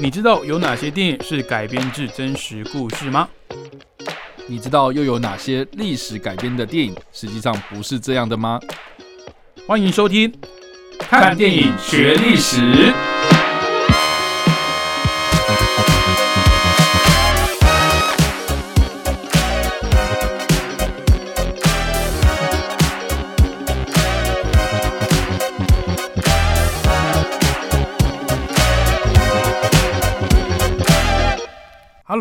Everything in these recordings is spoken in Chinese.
你知道有哪些电影是改编自真实故事吗？你知道又有哪些历史改编的电影实际上不是这样的吗？欢迎收听《看电影学历史》。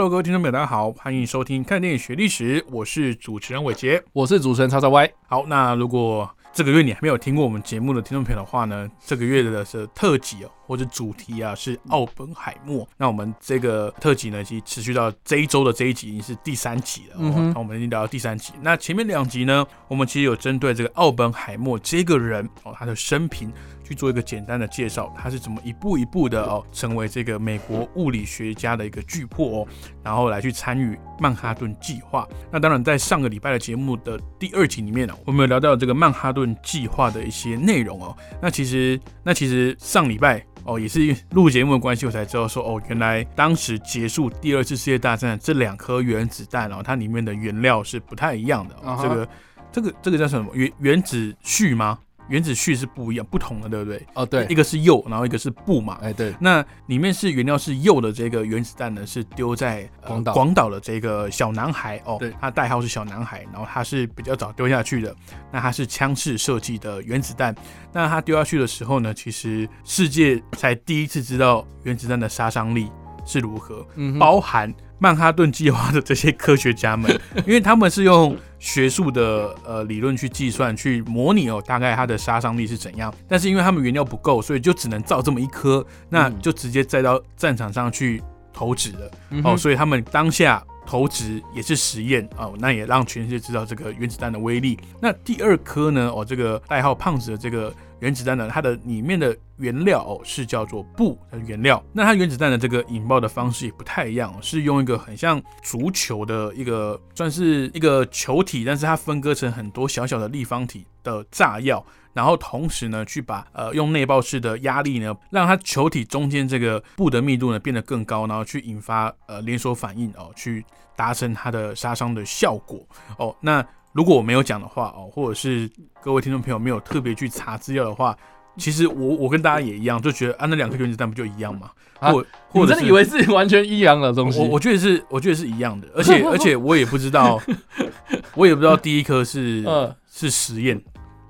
Hello，各位听众朋友，大家好，欢迎收听《看电影学历史》，我是主持人伟杰。我是主持人叉叉 Y。好，那如果这个月你还没有听过我们节目的听众朋友的话呢，这个月的是特辑哦，或者主题啊是奥本海默。那我们这个特辑呢，其实持续到这一周的这一集已经是第三集了。嗯哼那我们已经聊到第三集。那前面两集呢，我们其实有针对这个奥本海默这个人哦，他的生平去做一个简单的介绍，他是怎么一步一步的哦，成为这个美国物理学家的一个巨擘哦，然后来去参与曼哈顿计划。那当然，在上个礼拜的节目的第二集里面呢，我们有聊到这个曼哈顿计划的一些内容哦。那其实，那其实上礼拜哦，也是录节目的关系，我才知道说哦，原来当时结束第二次世界大战这两颗原子弹哦，它里面的原料是不太一样的、这个这个这个叫什么？原原子序吗？原子序是不一样，不同的，对不对？哦，对一，个是铀，然后一个是钚嘛。哎对，那里面是原料是铀的这个原子弹呢，是丢在、呃广岛广岛的这个小男孩哦，对他代号是小男孩，然后他是比较早丢下去的。那他是枪式设计的原子弹，那他丢下去的时候呢，其实世界才第一次知道原子弹的杀伤力是如何，嗯包含曼哈顿计划的这些科学家们，因为他们是用学术的呃理论去计算、去模拟哦，大概它的杀伤力是怎样。但是因为他们原料不够，所以就只能造这么一颗，那嗯就直接载到战场上去投掷了。哦，所以他们当下投掷也是实验哦，那也让全世界知道这个原子弹的威力。那第二颗呢？哦，这个代号胖子的这个原子弹呢，它的里面的原料哦是叫做钚的原料。那它原子弹的这个引爆的方式也不太一样、是用一个很像足球的一个算是一个球体，但是它分割成很多小小的立方体的炸药。然后同时呢，去把呃用内爆式的压力呢，让它球体中间这个布的密度呢变得更高，然后去引发呃连锁反应哦，去达成它的杀伤的效果哦。那如果我没有讲的话哦，或者是各位听众朋友没有特别去查资料的话，其实我我跟大家也一样，就觉得啊那两颗原子弹不就一样吗？啊或或者是我真的以为是完全一样的东西。我我觉得是，我觉得是一样的，而且而且我也不知道，我也不知道第一颗是、呃是实验，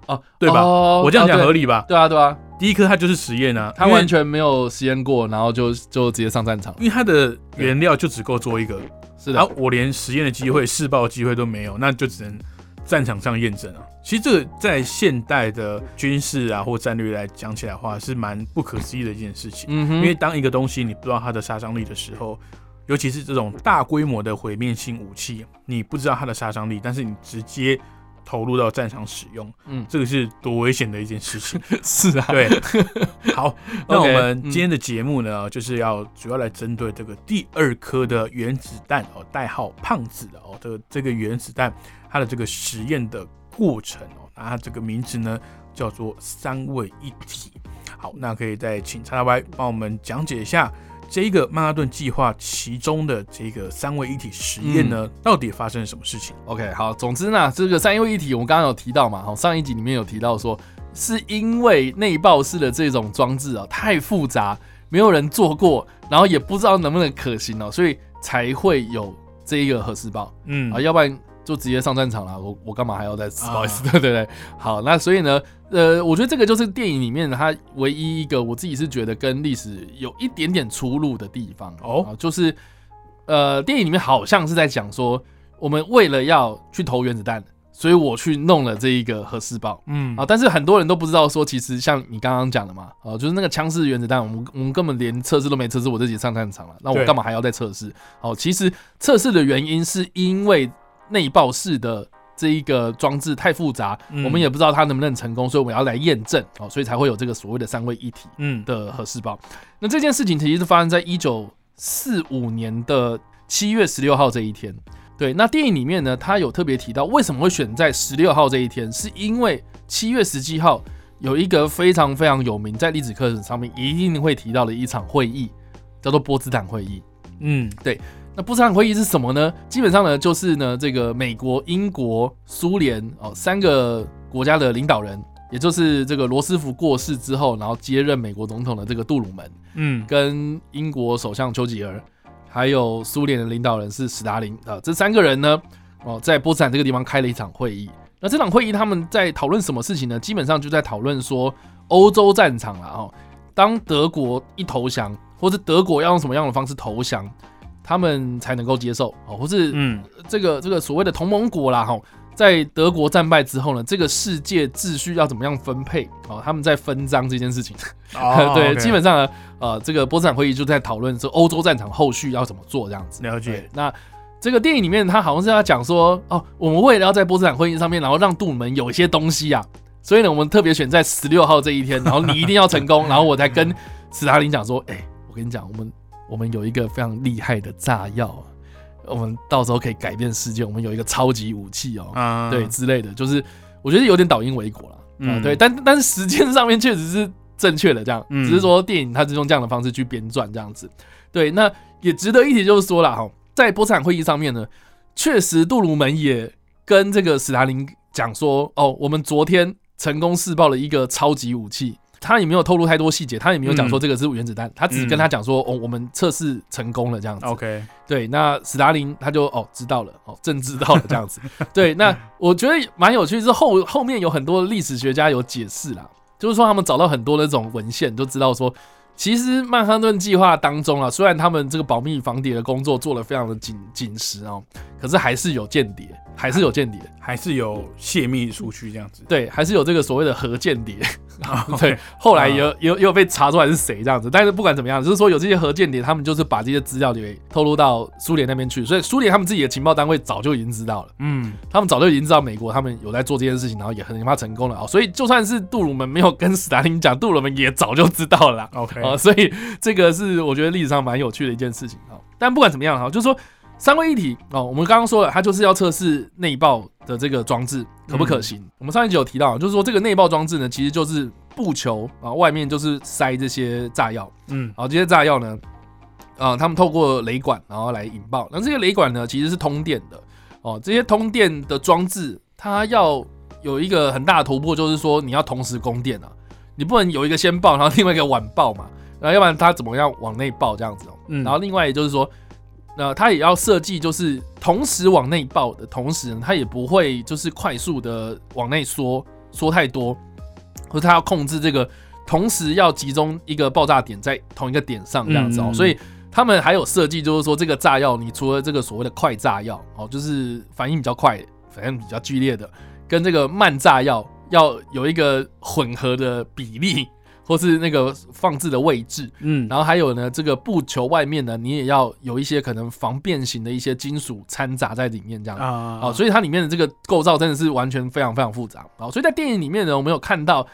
哦，对吧哦我这样讲合理。理吧？对啊对啊，第一颗它就是实验啊，它完全没有实验过，然后就就直接上战场。因为它的原料就只够做一个，是的然后，我连实验的机会、试爆的机会都没有，那就只能战场上验证啊。其实这个在现代的军事啊或战略来讲起来的话，是蛮不可思议的一件事情。嗯哼，因为当一个东西你不知道它的杀伤力的时候，尤其是这种大规模的毁灭性武器，你不知道它的杀伤力，但是你直接投入到战场使用，嗯这个是多危险的一件事情。是啊，对，好，那我们嗯今天的节目呢，就是要主要来针对这个第二颗的原子弹哦，代号胖子的哦，这个这个原子弹它的这个实验的过程哦，那它这个名字呢叫做三位一体。好，那可以再请叉叉 Y 帮我们讲解一下这一个曼哈顿计划其中的这个三位一体实验呢，到底发生了什么事情？OK，好，总之呢，这个三位一体我们刚刚有提到嘛，好，上一集里面有提到说，是因为内爆式的这种装置啊太复杂，没有人做过，然后也不知道能不能可行哦，所以才会有这一个核试爆嗯啊，要不然就直接上战场了，我我干嘛还要再不好意思，对对对，好，那所以呢，呃，我觉得这个就是电影里面它唯一一个我自己是觉得跟历史有一点点出入的地方哦。啊就是呃，电影里面好像是在讲说，我们为了要去投原子弹，所以我去弄了这一个核试爆。嗯。啊，但是很多人都不知道说，其实像你刚刚讲的嘛，啊，就是那个枪式原子弹，我们我们根本连测试都没测试，我自己上战场了，那我干嘛还要再测试？哦，其实测试的原因是因为内爆式的这一个装置太复杂，嗯我们也不知道它能不能成功，所以我们要来验证哦，所以才会有这个所谓的三位一体嗯的核试爆。那这件事情其实是发生在一九四五年的七月十六号这一天。对，那电影里面呢，他有特别提到为什么会选在十六号这一天，是因为七月十七号有一个非常非常有名，在历史课程上面一定会提到的一场会议，叫做波茨坦会议。嗯，那波茨坦会议是什么呢？基本上呢，就是呢，这个美国、英国、苏联哦三个国家的领导人，也就是这个罗斯福过世之后，然后接任美国总统的这个杜鲁门，嗯，跟英国首相丘吉尔，还有苏联的领导人是斯大林啊，这三个人呢，哦，在波茨坦这个地方开了一场会议。那这场会议他们在讨论什么事情呢？基本上就在讨论说欧洲战场了哦，当德国一投降，或者德国要用什么样的方式投降，他们才能够接受哦，或是嗯，这个这个所谓的同盟国啦哈，在德国战败之后呢，这个世界秩序要怎么样分配哦？他们在分赃这件事情。哦 对基本上呢，呃，这个波茨坦会议就在讨论说欧洲战场后续要怎么做这样子。了解，那这个电影里面他好像是要讲说，哦，我们为了要在波茨坦会议上面，然后让杜鲁门有一些东西啊，所以呢，我们特别选在十六号这一天，然后你一定要成功，然后我才跟斯大林讲说，哎、我跟你讲，我们我们有一个非常厉害的炸药啊，我们到时候可以改变世界，我们有一个超级武器哦，啊，对之类的，就是我觉得有点倒因为果了，嗯，嗯对，但但是时间上面确实是正确的，这样，嗯。只是说电影它是用这样的方式去编撰这样子，对，那也值得一提就是说了哈，在波茨坦会议上面呢，确实杜鲁门也跟这个史达林讲说，哦，我们昨天成功试爆了一个超级武器。他也没有透露太多细节，他也没有讲说这个是原子弹，他只跟他讲说，哦，我们测试成功了这样子。OK，对，那斯大林他就哦知道了，哦正知道了这样子。对，那我觉得蛮有趣，是后后面有很多历史学家有解释啦，就是说他们找到很多那种文献，就知道说，其实曼哈顿计划当中啊，虽然他们这个保密防谍的工作做得非常的紧紧实哦，可是还是有间谍，还是有间谍，还是有泄密出去这样子。对，还是有这个所谓的核间谍。啊 对，后来也有也有也有被查出来是谁这样子，但是不管怎么样，就是说有这些核间谍，他们就是把这些资料给透露到苏联那边去，所以苏联他们自己的情报单位早就已经知道了，嗯，他们早就已经知道美国他们有在做这件事情，然后也很怕成功了啊、所以就算是杜鲁门没有跟斯大林讲，杜鲁门也早就知道了啦。OK，哦，所以这个是我觉得历史上蛮有趣的一件事情啊。但不管怎么样哈，就是说三位一体哦，我们刚刚说了，它就是要测试内爆的这个装置可不可行。我们上一集有提到，就是说这个内爆装置呢，其实就是布球啊，外面就是塞这些炸药，嗯然后这些炸药呢，啊，他们透过雷管然后来引爆。那这些雷管呢，其实是通电的哦。这些通电的装置，它要有一个很大的突破，就是说你要同时供电啊，你不能有一个先爆，然后另外一个晚爆嘛，然后要不然它怎么样往内爆这样子哦。嗯，然后另外也就是说，那它也要设计，就是同时往内爆的同时呢，它也不会就是快速的往内缩缩太多，或者它要控制这个同时要集中一个爆炸点在同一个点上这样子哦，嗯所以。他们还有设计，就是说这个炸药，你除了这个所谓的快炸药哦，就是反应比较快、反应比较剧烈的，跟这个慢炸药要有一个混合的比例，或是那个放置的位置。嗯，然后还有呢，这个布球外面呢，你也要有一些可能防变形的一些金属掺杂在里面，这样啊啊、所以它里面的这个构造真的是完全非常非常复杂啊、所以在电影里面呢，我们有看到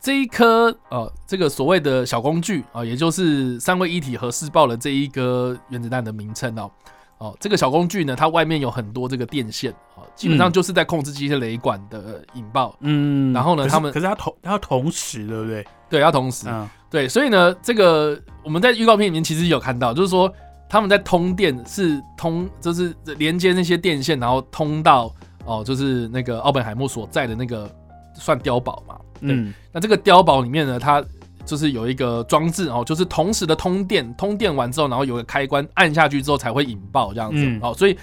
这一颗呃这个所谓的小工具啊、也就是三位一体核试爆的这一个原子弹的名称哦。哦，这个小工具呢，它外面有很多这个电线啊、基本上嗯就是在控制这些雷管的引爆。嗯，然后呢他们可是它同它要同时，对不对？对，要同时。嗯对，所以呢，这个我们在预告片里面其实有看到，就是说他们在通电是通，就是连接那些电线，然后通到哦，就是那个奥本海默所在的那个算碉堡嘛。对，嗯那这个碉堡里面呢，它就是有一个装置哦，就是同时的通电，通电完之后，然后有个开关按下去之后才会引爆这样子、嗯哦，所以。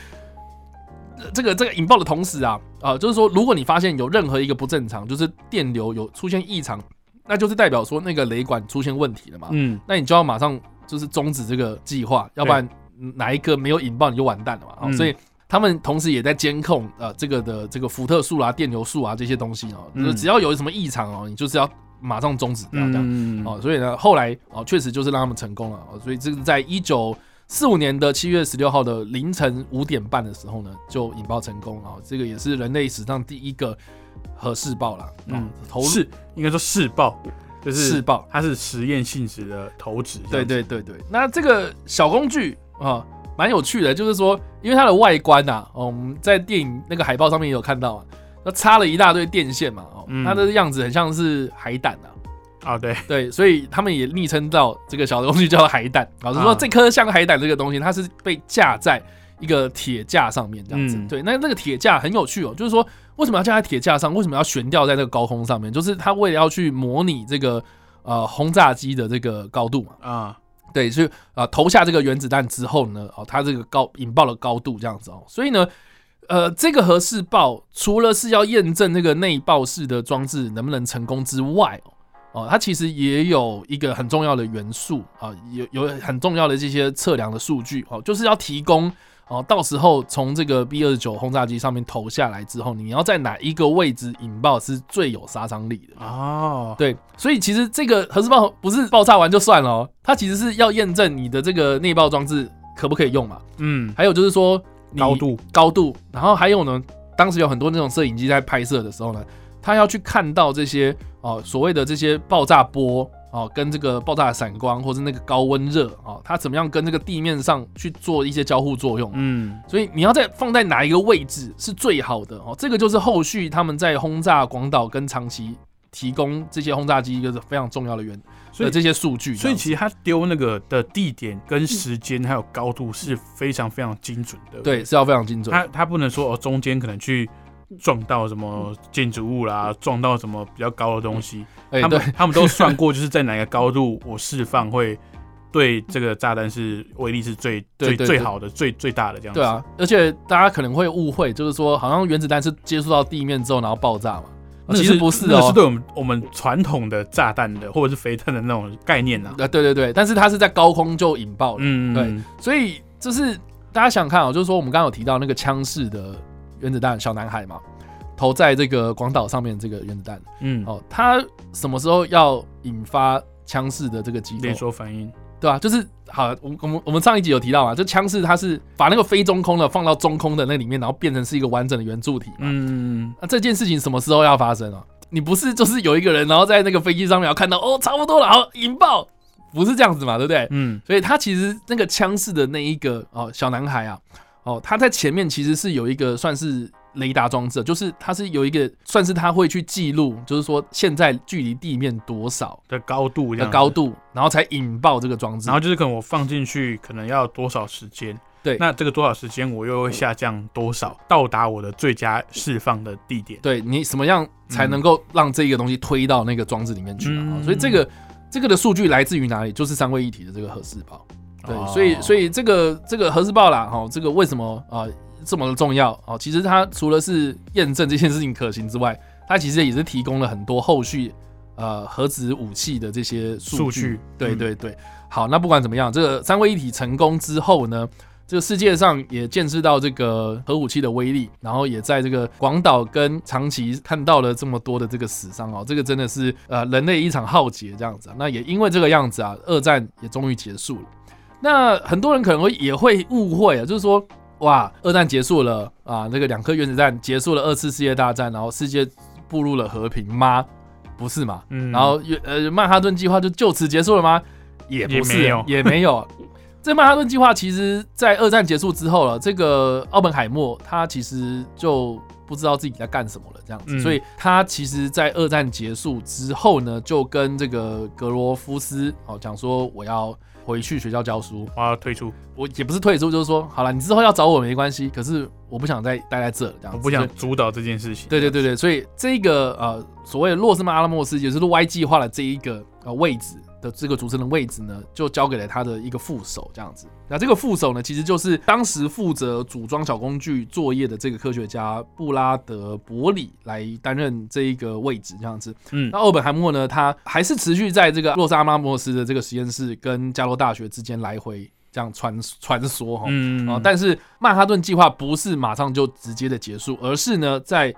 呃这个这个引爆的同时啊，啊、就是说，如果你发现有任何一个不正常，就是电流有出现异常，那就是代表说那个雷管出现问题了嘛。嗯那你就要马上就是终止这个计划，要不然嗯哪一个没有引爆你就完蛋了嘛。哦嗯所以他们同时也在监控呃这个的这个伏特数啊、电流数啊这些东西哦，嗯就是只要有什么异常哦，你就是要马上终止掉这样。嗯哦，所以呢，后来哦，确实就是让他们成功了哦，所以这个在一九四五年的七月十六号的凌晨五点半的时候呢，就引爆成功哦，这个也是人类史上第一个核试爆了，嗯嗯，投是应该说试爆，就是试爆，它是实验性质的投掷，这对对对对，那这个小工具啊，蛮有趣的，就是说，因为它的外观呐、哦，我们在电影那个海报上面也有看到啊，那插了一大堆电线嘛，哦，嗯它的样子很像是海胆啊，啊，对，对，所以他们也昵称到这个小东西叫海胆。老实说，啊这颗像海胆这个东西，它是被架在一个铁架上面这样子。嗯对，那那个铁架很有趣哦，就是说为什么要架在铁架上？为什么要悬吊在那个高空上面？就是它为了要去模拟这个呃轰炸机的这个高度嘛。啊，对，所以啊、投下这个原子弹之后呢，哦，它这个高引爆的高度这样子哦，所以呢，呃，这个核试爆除了是要验证那个内爆式的装置能不能成功之外哦。哦，它其实也有一个很重要的元素啊，有有很重要的这些测量的数据哦，就是要提供哦，到时候从这个 B 二十九轰炸机上面投下来之后，你要在哪一个位置引爆是最有杀伤力的？哦，对，所以其实这个核试爆不是爆炸完就算了哦，它其实是要验证你的这个内爆装置可不可以用嘛。嗯，还有就是说你高度，高度，然后还有呢，当时有很多那种摄影机在拍摄的时候呢，他要去看到这些哦、所谓的这些爆炸波哦，跟这个爆炸的闪光或是那个高温热哦，它怎么样跟这个地面上去做一些交互作用。嗯，所以你要在放在哪一个位置是最好的哦？这个就是后续他们在轰炸广岛跟长崎提供这些轰炸机一个非常重要的原所以的这些数据。所以其实实他丢那个的地点跟时间还有高度是非常非常精准的。对是要非常精准。它它不能说哦中间可能去撞到什么建筑物啦，撞到什么比较高的东西，哎、他们他们都算过，就是在哪个高度我释放会对这个炸弹是威力是最最最好的、最最大的这样子。对啊，而且大家可能会误会，就是说好像原子弹是接触到地面之后然后爆炸嘛，那个其实不是哦。那个是对我们我们传统的炸弹的或者是飞弹的那种概念啊。啊，对对对，但是它是在高空就引爆了，嗯，对所以就是大家想想看哦，就是说我们刚刚有提到那个枪式的原子弹小男孩嘛，投在这个广岛上面这个原子弹嗯，哦，它什么时候要引发枪式的这个机连构？锁反应。对吧、就是好，我我们我们上一集有提到嘛，就枪式它是把那个非中空的放到中空的那里面，然后变成是一个完整的圆柱体嘛。嗯，那这件事情什么时候要发生啊？你不是就是有一个人，然后在那个飞机上面，然后看到哦，差不多了，好引爆，不是这样子嘛，对不对？嗯，所以他其实那个枪式的那一个哦小男孩啊，哦他在前面其实是有一个算是雷达装置，就是它是有一个算是它会去记录，就是说现在距离地面多少的高度的高，度，然后才引爆这个装置然。后就是可能我放进去可能要多少时间。对那这个多少时间我又会下降多少，到达我的最佳释放的地点。对你什么样才能够让这个东西推到那个装置里面去啊？嗯哦所以这个这个的数据来自于哪里？就是三位一体的这个核试爆。对，哦所以所以这个这个核试爆啦，哈，这个为什么啊、这么的重要？哦，其实它除了是验证这件事情可行之外，它其实也是提供了很多后续呃核子武器的这些数据。对对对，好，那不管怎么样，这个三位一体成功之后呢？这个世界上也见识到这个核武器的威力，然后也在这个广岛跟长崎看到了这么多的这个死伤哦，这个真的是呃人类一场浩劫这样子啊。那也因为这个样子啊，二战也终于结束了。那很多人可能会也会误会啊，就是说哇，二战结束了啊，那个两颗原子弹结束了二次世界大战，然后世界步入了和平吗？不是嘛？嗯然后呃曼哈顿计划就就此结束了吗？也不是，也没有也没有。这曼哈顿计划其实，在二战结束之后了，这个奥本海默他其实就不知道自己在干什么了，这样子，嗯所以他其实，在二战结束之后呢，就跟这个格罗夫斯哦讲说，我要回去学校教书，我要退出，我也不是退出，就是说，好了，你之后要找我没关系，可是我不想再待在这了，这样子，我不想主导这件事情。对对对对，所以这个呃所谓的洛斯曼阿拉莫斯，也就是 Y 计划的这一个呃位置的这个主持人位置呢，就交给了他的一个副手这样子。那这个副手呢，其实就是当时负责组装小工具作业的这个科学家布拉德伯里来担任这一个位置这样子。嗯那奥本海默呢，他还是持续在这个洛斯阿拉莫斯的这个实验室跟加州大学之间来回这样穿穿梭哈。嗯啊、但是曼哈顿计划不是马上就直接的结束，而是呢，在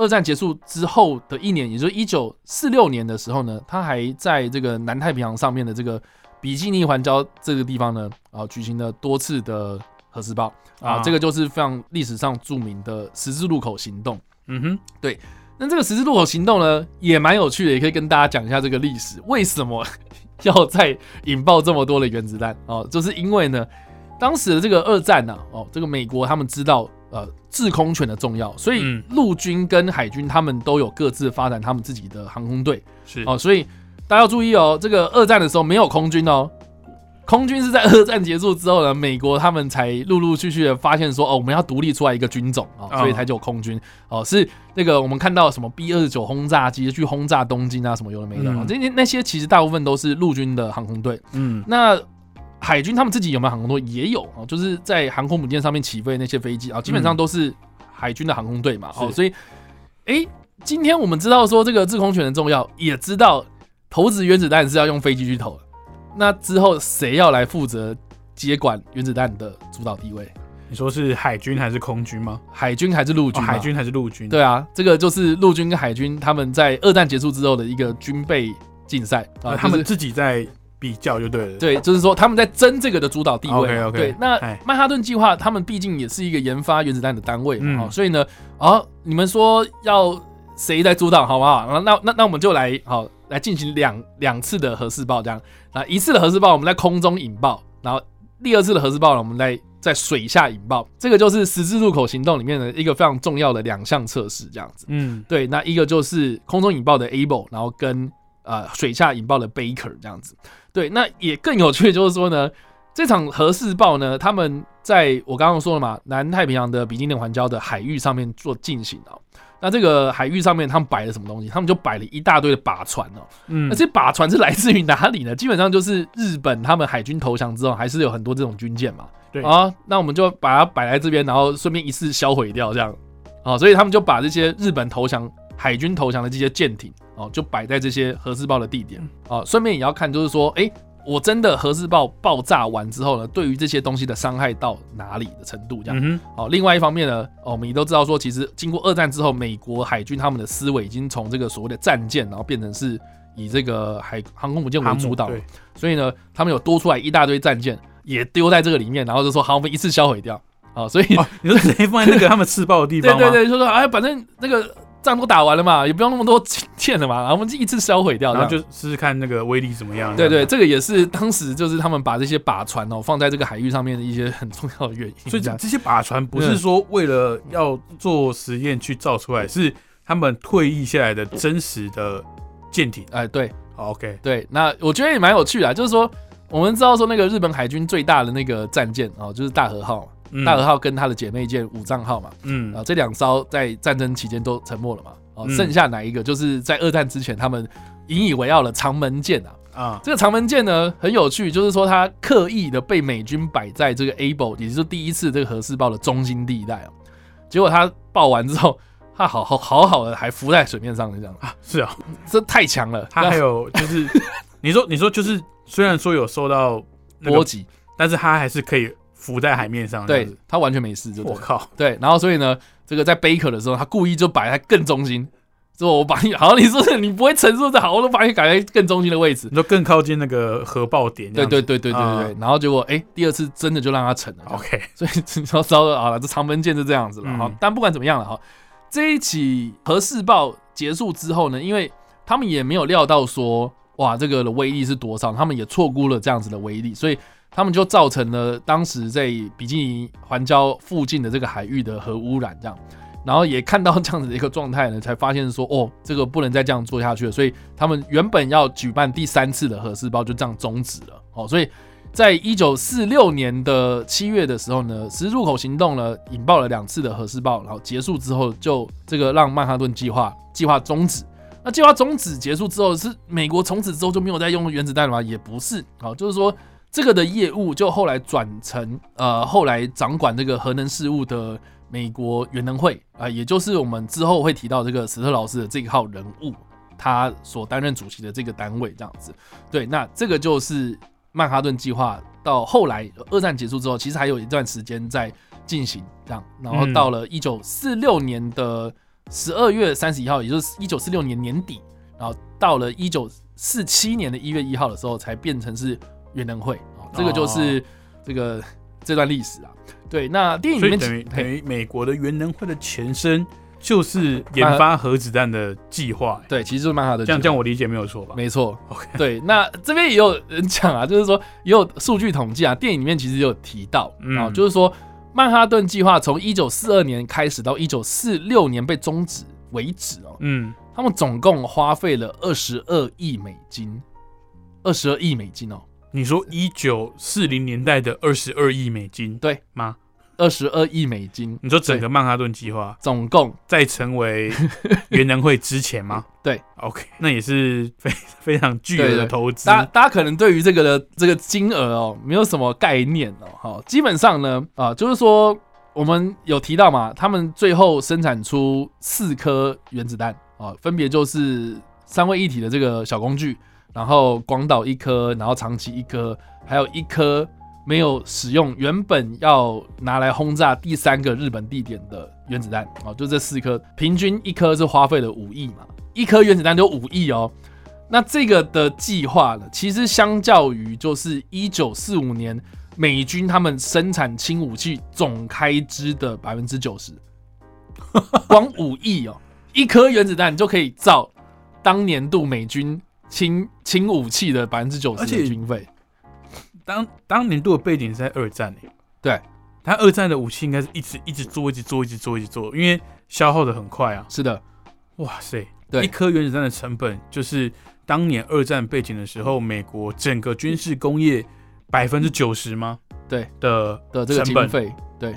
二战结束之后的一年，也就是一九四六年的时候呢，他还在这个南太平洋上面的这个比基尼环礁这个地方呢，啊、举行了多次的核试爆啊，啊这个就是非常历史上著名的十字路口行动。嗯哼，对那这个十字路口行动呢，也蛮有趣的，也可以跟大家讲一下这个历史，为什么 要再引爆这么多的原子弹哦？就是因为呢，当时的这个二战呢、哦，这个美国他们知道呃制空权的重要，所以嗯。陆军跟海军他们都有各自发展他们自己的航空队。是。哦，所以大家要注意哦，这个二战的时候没有空军哦，空军是在二战结束之后呢，美国他们才陆陆续续的发现说，哦，我们要独立出来一个军种啊、哦所以才就有空军。哦，是那个我们看到什么 B 二十九轰炸机去轰炸东京啊，什么有的没的，嗯。哦这些那些其实大部分都是陆军的航空队。嗯。那海军他们自己有没有航空队？也有啊，就是在航空母舰上面起飞的那些飞机啊，基本上都是海军的航空队嘛。哦，所以，诶，今天我们知道说这个制空权的重要，也知道投掷原子弹是要用飞机去投。那之后谁要来负责接管原子弹的主导地位？你说是海军还是空军吗？海军还是陆军、哦，海。军还是陆军？对啊，这个就是陆军跟海军他们在二战结束之后的一个军备竞赛啊，呃，他们自己在比较就对了。对，就是说他们在争这个的主导地位。对，那哎曼哈顿计划他们毕竟也是一个研发原子弹的单位嘛，嗯哦所以呢，啊，你们说要谁来主导好不好？那那那我们就来好来进行两两次的核试爆，这样啊，一次的核试爆我们在空中引爆，然后第二次的核试爆呢，我们在在水下引爆，这个就是十字路口行动里面的一个非常重要的两项测试，这样子。嗯，对，那一个就是空中引爆的 Able，然后跟呃水下引爆的 Baker 这样子。对，那也更有趣的就是说呢，这场核试爆呢，他们在我刚刚说了嘛，南太平洋的比基尼环礁的海域上面做进行哦。那这个海域上面他们摆了什么东西？他们就摆了一大堆的靶船哦。嗯那这靶船是来自于哪里呢？基本上就是日本他们海军投降之后，还是有很多这种军舰嘛。对啊，那我们就把它摆在这边，然后顺便一次销毁掉这样。啊，所以他们就把这些日本投降、海军投降的这些舰艇哦、就摆在这些核试爆的地点啊。顺便也要看，就是说，哎、我真的核试爆爆炸完之后呢，对于这些东西的伤害到哪里的程度这样。嗯哼，好，另外一方面呢，哦，我们也都知道说，其实经过二战之后，美国海军他们的思维已经从这个所谓的战舰，然后变成是以这个海航空母舰为主导，所以呢，他们有多出来一大堆战舰，也丢在这个里面，然后就说好，我们一次销毁掉。啊，所以、哦，你说直接放在那个他们吃爆的地方吗？对对对，就说哎，反正那个仗都打完了嘛，也不用那么多舰了嘛，然后我们就一次销毁掉，然后就试试看那个威力怎么样。对对，这个也是当时就是他们把这些靶船哦放在这个海域上面的一些很重要的原因。所以这这些靶船不是说为了要做实验去造出来，是他们退役下来的真实的舰艇。哎，对，好，OK，对，那我觉得也蛮有趣的啊，就是说我们知道说那个日本海军最大的那个战舰哦，就是大和号嘛，嗯。大和号跟他的姐妹舰武藏号嘛，嗯。啊，这两艘在战争期间都沉没了嘛，哦，嗯。剩下哪一个？就是在二战之前他们引以为傲的长门舰啊。啊，这个长门舰呢很有趣，就是说它刻意的被美军摆在这个 Able，也就是第一次这个核试爆的中心地带啊。结果它爆完之后，它好好好好的还浮在水面上，这样，啊是啊，这太强了，它还有就是，你说你说就是，虽然说有受到那个，波及，但是它还是可以浮在海面上。对他完全没事，就我靠，对，然后所以呢，这个在 Baker 的时候，他故意就摆在更中心，说我把你好，你说你不会承受的好，我都把你改在更中心的位置。你就更靠近那个核爆点。对对对对对对对，然后结果哎、第二次真的就让他沉了，，OK，所以你知道知道啊，这长门舰就这样子了嗯哈、但不管怎么样了哈，这一起核试爆结束之后呢，因为他们也没有料到说哇这个的威力是多少，他们也错估了这样子的威力，所以他们就造成了当时在比基尼环礁附近的这个海域的核污染这样。然后也看到这样子的一个状态呢，才发现说，哦，这个不能再这样做下去了。所以他们原本要举办第三次的核试爆，就这样终止了。哦，所以在一九四六年的七月的时候呢，十字路口行动呢引爆了两次的核试爆，然后结束之后，就这个让曼哈顿计划计划终止。那计划终止结束之后，是美国从此之后就没有再用原子弹了吗？也不是，好，就是说这个的业务就后来转成呃，后来掌管这个核能事务的美国原能会啊、也就是我们之后会提到这个史特劳斯的这一号人物，他所担任主席的这个单位这样子。对，那这个就是曼哈顿计划到后来二战结束之后，其实还有一段时间在进行这样，然后到了一九四六年的十二月三十一号，也就是一九四六年年底，然后到了一九四七年的一月一号的时候，才变成是原能会啊、这个就是这个这段历史啊。对，那电影里面等于等于美国的原能会的前身就是研发核子弹的计划。对，其实就是曼哈顿这样计划。这样我理解没有错吧？没错，OK。对，那这边也有人讲啊，就是说也有数据统计啊，电影里面其实有提到嗯。啊，就是说曼哈顿计划从一九四二年开始到一九四六年被终止为止哦，嗯，他们总共花费了二十二亿美金，二十二亿美金哦，你说一九四零年代的二十二亿美金，对吗？二十二亿美金，你说整个曼哈顿计划总共在成为元能会之前吗？对，OK，那也是非非常巨额的投资。大家大家可能对于这个的这个金额哦，没有什么概念哦。哈，基本上呢，啊，就是说我们有提到嘛，他们最后生产出四颗原子弹啊，分别就是三位一体的这个小工具，然后广岛一颗，然后长崎一颗，还有一颗没有使用，原本要拿来轰炸第三个日本地点的原子弹。哦，就这四颗，平均一颗是花费了五亿嘛，一颗原子弹就五亿哦。那这个的计划呢，其实相较于就是一九四五年美军他们生产轻武器总开支的百分之九十，光五亿哦，一颗原子弹就可以造当年度美军轻轻武器的百分之九十而且的军费。当当年度的背景是在二战诶、对，他二战的武器应该是一直一直做，一直做，一直做，一直做，因为消耗的很快啊。是的，哇塞，对一颗原子弹的成本就是当年二战背景的时候，美国整个军事工业百分之九十吗？对的的这个成本经费，对，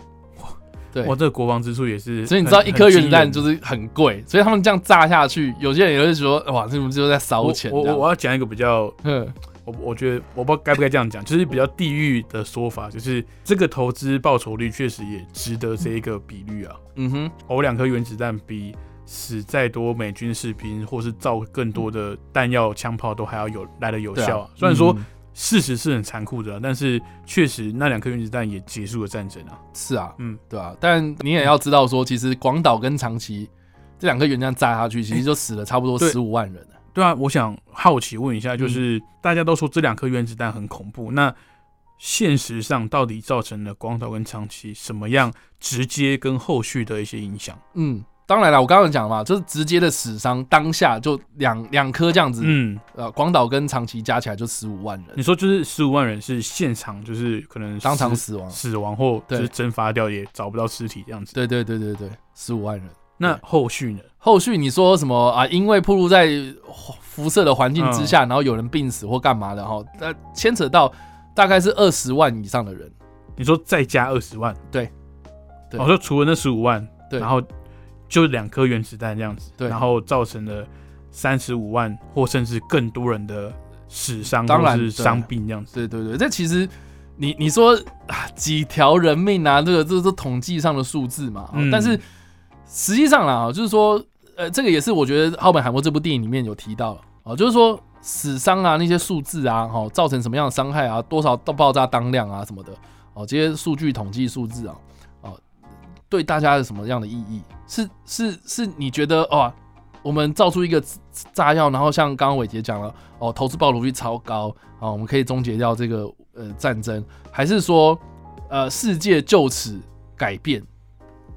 对。哇，这个国防支出也是，所以你知道一颗原子弹就是很贵，所以他们这样炸下去，有些人也会说，哇，这不就是在烧钱我我我要讲一个比较，嗯。我我觉得我不知道该不该这样讲，就是比较地域的说法，就是这个投资报酬率确实也值得这一个比率啊。嗯哼，偶两颗原子弹比死再多美军士兵，或是造更多的弹药、枪炮都还要有来的有效、啊。虽然说嗯事实是很残酷的啊、但是确实那两颗原子弹也结束了战争啊。是啊，嗯，对啊，但你也要知道说，其实广岛跟长崎这两颗原子弹炸下去，其实就死了差不多十五万人了。对啊，我想好奇问一下，嗯就是、大家都说这两颗原子弹很恐怖，那现实上到底造成了广岛跟长崎什么样直接跟后续的一些影响？嗯，当然了，我刚刚讲嘛，就是直接的死伤，当下就两两颗这样子，嗯，呃，广岛跟长崎加起来就十五万人你说就是十五万人是现场就是可能当场死死亡。死亡或就是蒸发掉，也找不到尸体这样子。对对对对对，十五万人。那对后续呢？后续你说什么啊？因为暴露在辐射的环境之嗯下，然后有人病死或干嘛的哈？那牵扯到大概是二十万以上的人。你说再加二十万？对对我说除了那十五万，对然后就两颗原子弹这样子，对然后造成了三十五万或甚至更多人的死伤当然或是伤病这样子。对对对，这其实你你说啊几条人命啊，这个这个是统计上的数字嘛，嗯但是实际上啦，就是说呃，这个也是我觉得《奥本海默》这部电影里面有提到啊，就是说死伤啊那些数字啊，哦，造成什么样的伤害啊，多少到爆炸当量啊什么的，哦，这些数据统计数字啊，哦，对大家有什么样的意义？是是是，你觉得哦，我们造出一个炸药，然后像刚刚伟杰讲了，哦，投资报酬率超高啊、我们可以终结掉这个呃战争，还是说呃世界就此改变？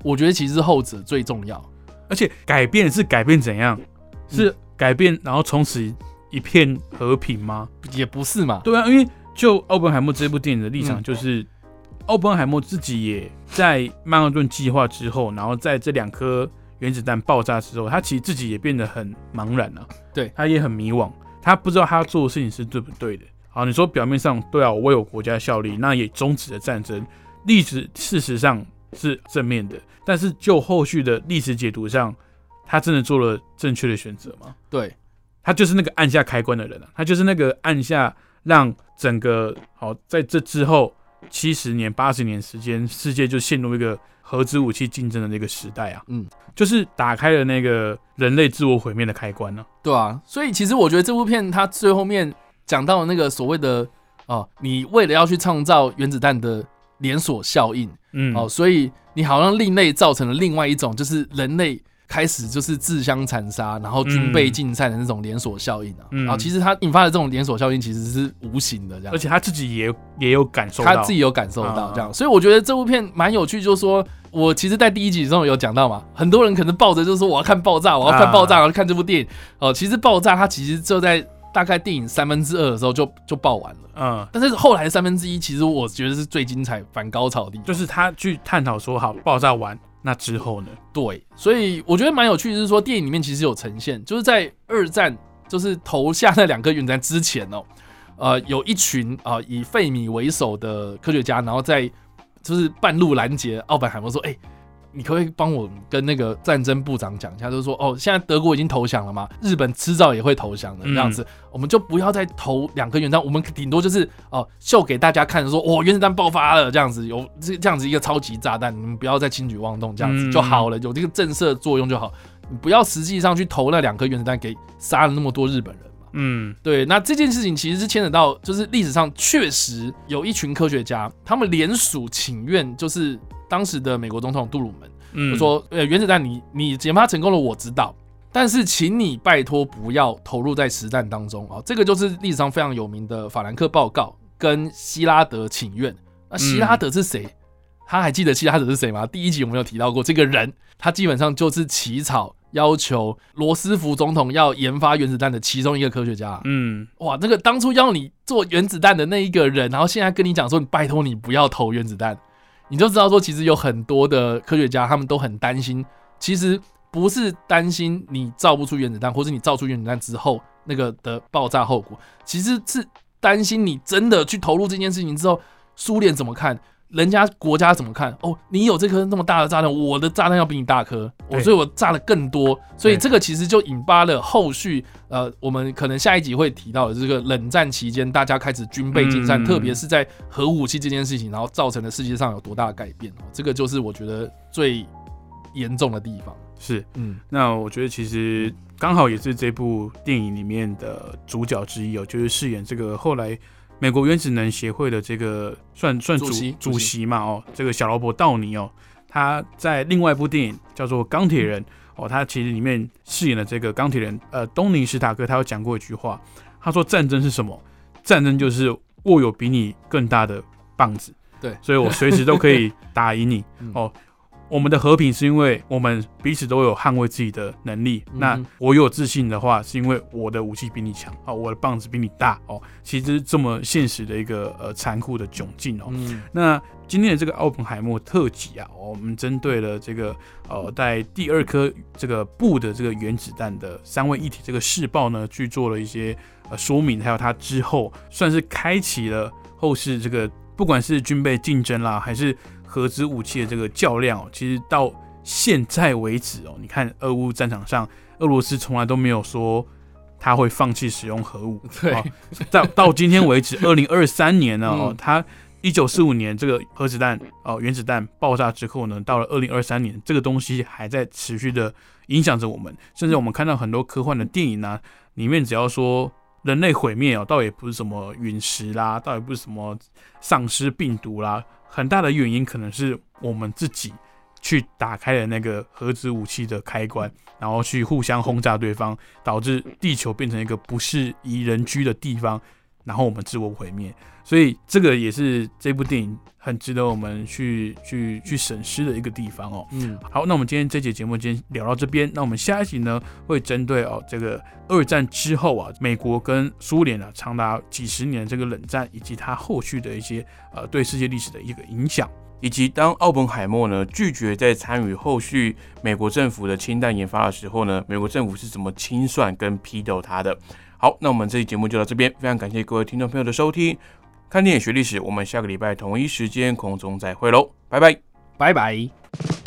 我觉得其实后者最重要。而且改变是改变怎样？是改变然后从此一片和平吗？也不是嘛，对啊，因为就奥本海默这部电影的立场嗯就是，奥本海默自己也在曼哈顿计划之后，然后在这两颗原子弹爆炸之后，他其实自己也变得很茫然啊，对他也很迷惘，他不知道他做的事情是对不对的。好，你说表面上对啊，我为我国家效力，那也终止了战争，历史事实上是正面的，但是就后续的历史解读上，他真的做了正确的选择吗？对，他就是那个按下开关的人啊，他就是那个按下让整个好在这之后七十年、八十年时间，世界就陷入一个核子武器竞争的那个时代啊，嗯，就是打开了那个人类自我毁灭的开关呢、对啊，所以其实我觉得这部片它最后面讲到那个所谓的哦，你为了要去创造原子弹的连锁效应，嗯，哦，所以你好像另类造成了另外一种，就是人类开始就是自相残杀，然后军备竞赛的那种连锁效应啊。嗯然后其实它引发的这种连锁效应其实是无形的，这样而。且他自己也也有感受到，他自己有感受到嗯这样，所以我觉得这部片蛮有趣，就是说我其实，在第一集中有讲到嘛，很多人可能抱着就是说我要看爆炸，我要看爆炸，啊我要看这部电影哦。其实爆炸它其实就在大概电影三分之二的时候就就爆完了，嗯，但是后来三分之一，其实我觉得是最精彩、反高潮的地方。就是他去探讨说，好，爆炸完那之后呢？对，所以我觉得蛮有趣就是说，电影里面其实有呈现，就是在二战就是投下那两颗原子弹之前哦，呃，有一群啊、以费米为首的科学家，然后在就是半路拦截奥本海默说：“哎、你可不可以帮我跟那个战争部长讲一下，就是说，哦，现在德国已经投降了嘛，日本迟早也会投降的，嗯。这样子，我们就不要再投两颗原子弹，我们顶多就是哦秀给大家看，说，哦，原子弹爆发了，这样子有这这样子一个超级炸弹，你们不要再轻举妄动，这样子嗯。就好了，有这个震慑作用就好，你不要实际上去投那两颗原子弹，给杀了那么多日本人嘛。嗯。对，那这件事情其实是牵扯到，就是历史上确实有一群科学家，他们联署请愿，就是当时的美国总统杜鲁门。嗯，就说，呃，原子弹你你研发成功了，我知道，但是请你拜托不要投入在实战当中啊、这个就是历史上非常有名的法兰克报告跟希拉德请愿。那希拉德是谁？他还记得希拉德是谁吗？第一集我们有提到过这个人，他基本上就是起草要求罗斯福总统要研发原子弹的其中一个科学家。嗯哇，这个当初要你做原子弹的那一个人，然后现在跟你讲说，你拜托你不要投原子弹，你就知道说，其实有很多的科学家他们都很担心，其实不是担心你造不出原子弹，或是你造出原子弹之后那个的爆炸后果，其实是担心你真的去投入这件事情之后，苏联怎么看？人家国家怎么看？哦，你有这颗那么大的炸弹，我的炸弹要比你大颗，我所以我炸的更多，所以这个其实就引发了后续呃，我们可能下一集会提到的这个冷战期间，大家开始军备竞赛，嗯特别是在核武器这件事情，然后造成了世界上有多大的改变哦，这个就是我觉得最严重的地方。是。嗯，那我觉得其实刚好也是这部电影里面的主角之一哦，就是饰演这个后来美国原子能协会的这个算算主主席主主席嘛哦，这个小劳勃道尼哦，他在另外一部电影叫做《钢铁人》哦，他其实里面饰演的这个钢铁人呃东尼史塔克，他有讲过一句话，他说战争是什么？战争就是握有比你更大的棒子，对所以我随时都可以打赢你 嗯哦。我们的和平是因为我们彼此都有捍卫自己的能力。嗯那我有自信的话，是因为我的武器比你强哦，我的棒子比你大哦。其实这么现实的一个呃残酷的窘境哦。嗯那今天的这个奥本海默特辑啊，我们针对了这个呃，在第二颗这个布的这个原子弹的三位一体这个试爆呢，去做了一些呃说明，还有它之后算是开启了后世这个不管是军备竞争啦，还是核子武器的这个较量哦，其实到现在为止哦，你看俄乌战场上，俄罗斯从来都没有说他会放弃使用核武，对。哦 到到今天为止，二零二三年呢，哦嗯，它一九四五年这个核子弹哦原子弹爆炸之后呢，到了二零二三年，这个东西还在持续的影响着我们，甚至我们看到很多科幻的电影啊，里面只要说人类毁灭哦，倒也不是什么陨石啦，倒也不是什么丧尸病毒啦，很大的原因可能是我们自己去打开了那个核子武器的开关，然后去互相轰炸对方，导致地球变成一个不适宜人居的地方，然后我们自我毁灭。所以这个也是这部电影很值得我们去去去审视的一个地方哦。嗯，好，那我们今天这节节目今天聊到这边，那我们下一集呢会针对哦这个二战之后啊，美国跟苏联啊长达几十年的这个冷战，以及它后续的一些呃对世界历史的一个影响。以及当奥本海默呢拒绝在参与后续美国政府的氢弹研发的时候呢，美国政府是怎么清算跟批斗他的？好，那我们这期节目就到这边，非常感谢各位听众朋友的收听。看电影学历史，我们下个礼拜同一时间空中再会喽，拜拜。拜拜。